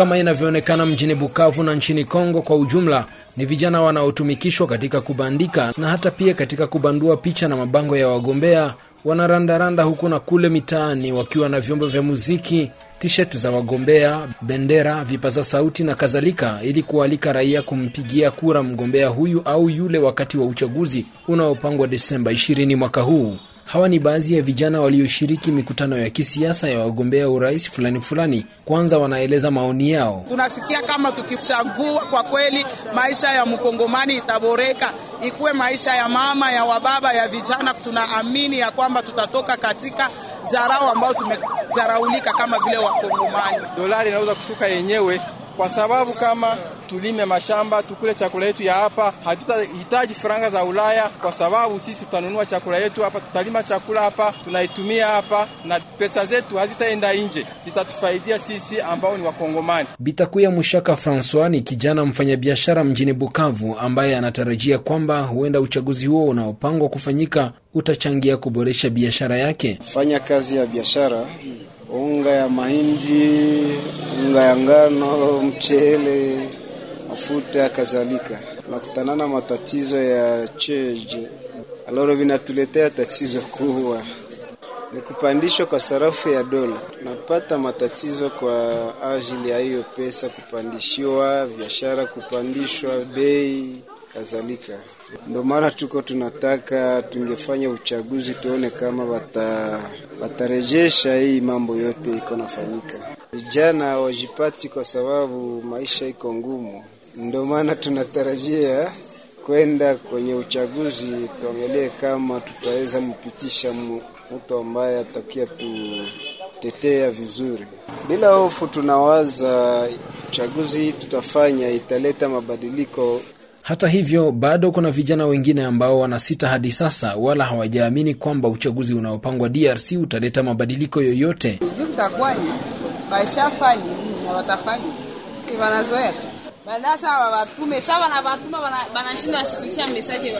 Kama inavyoonekana mjini Bukavu na nchini Kongo kwa ujumla, ni vijana wanaotumikishwa katika kubandika na hata pia katika kubandua picha na mabango ya wagombea. Wanarandaranda huku na kule mitaani wakiwa na vyombo vya muziki, tisheti za wagombea, bendera, vipaza sauti na kadhalika, ili kualika raia kumpigia kura mgombea huyu au yule wakati wa uchaguzi unaopangwa Desemba 20 mwaka huu. Hawa ni baadhi ya vijana walioshiriki mikutano ya kisiasa ya wagombea urais fulani fulani. Kwanza wanaeleza maoni yao. Tunasikia kama tukichagua, kwa kweli maisha ya mkongomani itaboreka, ikuwe maisha ya mama, ya wababa, ya vijana. Tunaamini ya kwamba tutatoka katika dharau ambayo tumezaraulika kama vile wakongomani. Dolari inaweza kushuka yenyewe kwa sababu kama tulime mashamba tukule chakula yetu ya hapa, hatutahitaji faranga za Ulaya kwa sababu sisi tutanunua chakula yetu hapa, tutalima chakula hapa, tunaitumia hapa, na pesa zetu hazitaenda nje, zitatufaidia sisi ambao ni Wakongomani. Bitakuya Mushaka Francois ni kijana mfanyabiashara mjini Bukavu ambaye anatarajia kwamba huenda uchaguzi huo unaopangwa kufanyika utachangia kuboresha biashara yake. Fanya kazi ya biashara unga ya mahindi, unga ya ngano, mchele, mafuta kadhalika. Nakutanana matatizo ya cheje, aloro vinatuletea tatizo kubwa ni kupandishwa kwa sarafu ya dola. Napata matatizo kwa ajili ya hiyo pesa kupandishiwa, biashara kupandishwa bei kadhalika. Ndio maana tuko tunataka tungefanya uchaguzi tuone kama bata batarejesha hii mambo yote iko nafanyika. Vijana wajipati kwa sababu maisha iko ngumu, ndio maana tunatarajia kwenda kwenye uchaguzi, tuangalie kama tutaweza mpitisha mtu ambaye atakia tutetea vizuri. Bila hofu, tunawaza uchaguzi tutafanya italeta mabadiliko hata hivyo bado kuna vijana wengine ambao wanasita hadi sasa, wala hawajaamini kwamba uchaguzi unaopangwa DRC utaleta mabadiliko yoyote. Utakwani bashafanya na watafanya wanazoea tu badasa watume sawa na batuma banashinda asifikisha message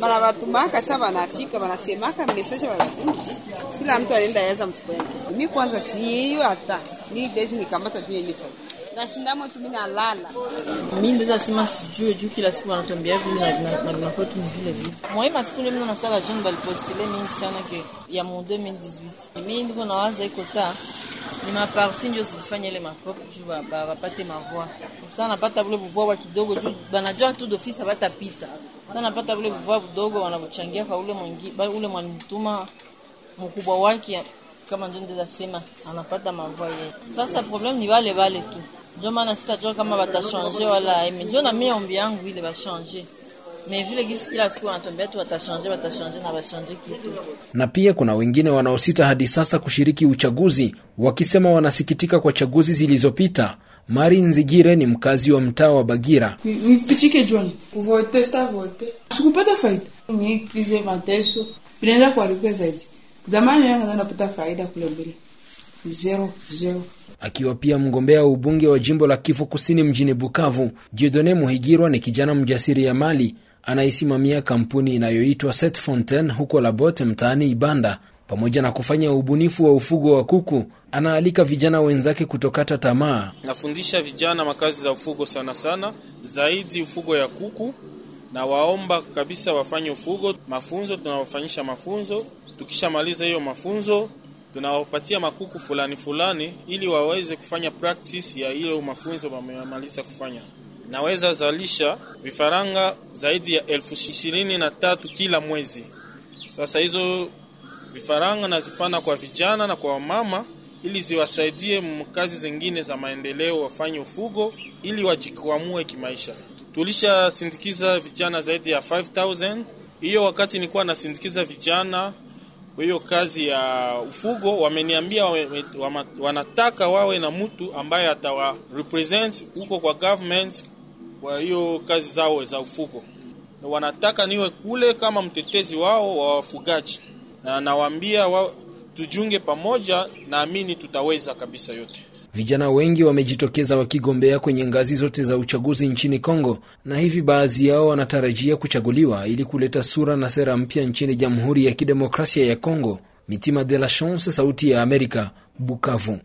bana batumaka sawa banafika banasemaka message wanatuma kila mtu anaenda yaza mfuko yake. Mimi kwanza si hiyo hata ni dezi nikamata tu ile chakula nashindamo tu mimi nalala. Mimi ndio nasema sijue juu kila siku wanatuambia hivi na na na kwetu ni vile vile. Moi masiku leo na saba jeune bali postule mingi sana ke ya mu 2018. Mimi ndio nawaza iko saa ni maparti ndio zilifanya ile makopo juu wapate mavua. Sasa napata vile vuvua wa kidogo juu banajua tu d'office batapita. Sasa napata vile vuvua vidogo wanavochangia kwa ule ule mkubwa wake kama ndio ndio sema anapata mavua yeye. Sasa problem ni wale wale tu. Ndio maana sitajua kama watashanje wala eme. Ndio na mimi ombi yangu ile bashanje. Mais vile gisi kila siku wanatuambia tu watashanje watashanje na bashanje kitu. Na pia kuna wengine wanaosita hadi sasa kushiriki uchaguzi wakisema wanasikitika kwa chaguzi zilizopita. Mari Nzigire ni mkazi wa mtaa wa Bagira. Nipichike John, kuvote sta vote. Sikupata faida. nikrize mateso. Binaenda kuharibika zaidi. Zamani nanga napata faida kule mbele. Zero, zero. Akiwa pia mgombea wa ubunge wa jimbo la Kivu Kusini mjini Bukavu, Jiodone Muhigirwa ni kijana mjasiri ya mali anaisimamia kampuni inayoitwa Set Fontaine huko Labote mtaani Ibanda. Pamoja na kufanya ubunifu wa ufugo wa kuku, anaalika vijana wenzake kutokata tamaa. Nafundisha vijana makazi za ufugo sana sana, zaidi ufugo ya kuku, na waomba kabisa wafanye ufugo mafunzo. Tunawafanyisha mafunzo, tukishamaliza hiyo mafunzo tunawapatia makuku fulani fulani, ili waweze kufanya practice ya hiyo mafunzo wamemaliza kufanya. Naweza zalisha vifaranga zaidi ya elfu ishirini na tatu kila mwezi. Sasa hizo vifaranga nazipana kwa vijana na kwa wamama ili ziwasaidie kazi zingine za maendeleo, wafanye ufugo ili wajikwamue kimaisha. Tulishasindikiza vijana zaidi ya 5000 hiyo wakati nilikuwa nasindikiza vijana hiyo kazi ya ufugo, wameniambia wame, wanataka wawe na mtu ambaye atawa represent huko kwa government kwa hiyo kazi zao za ufugo, wanataka niwe kule kama mtetezi wao wa wafugaji, na nawaambia wa, tujunge pamoja, naamini tutaweza kabisa yote. Vijana wengi wamejitokeza wakigombea kwenye ngazi zote za uchaguzi nchini Kongo, na hivi baadhi yao wanatarajia kuchaguliwa ili kuleta sura na sera mpya nchini Jamhuri ya Kidemokrasia ya Kongo. Mitima de la Chance, Sauti ya Amerika, Bukavu.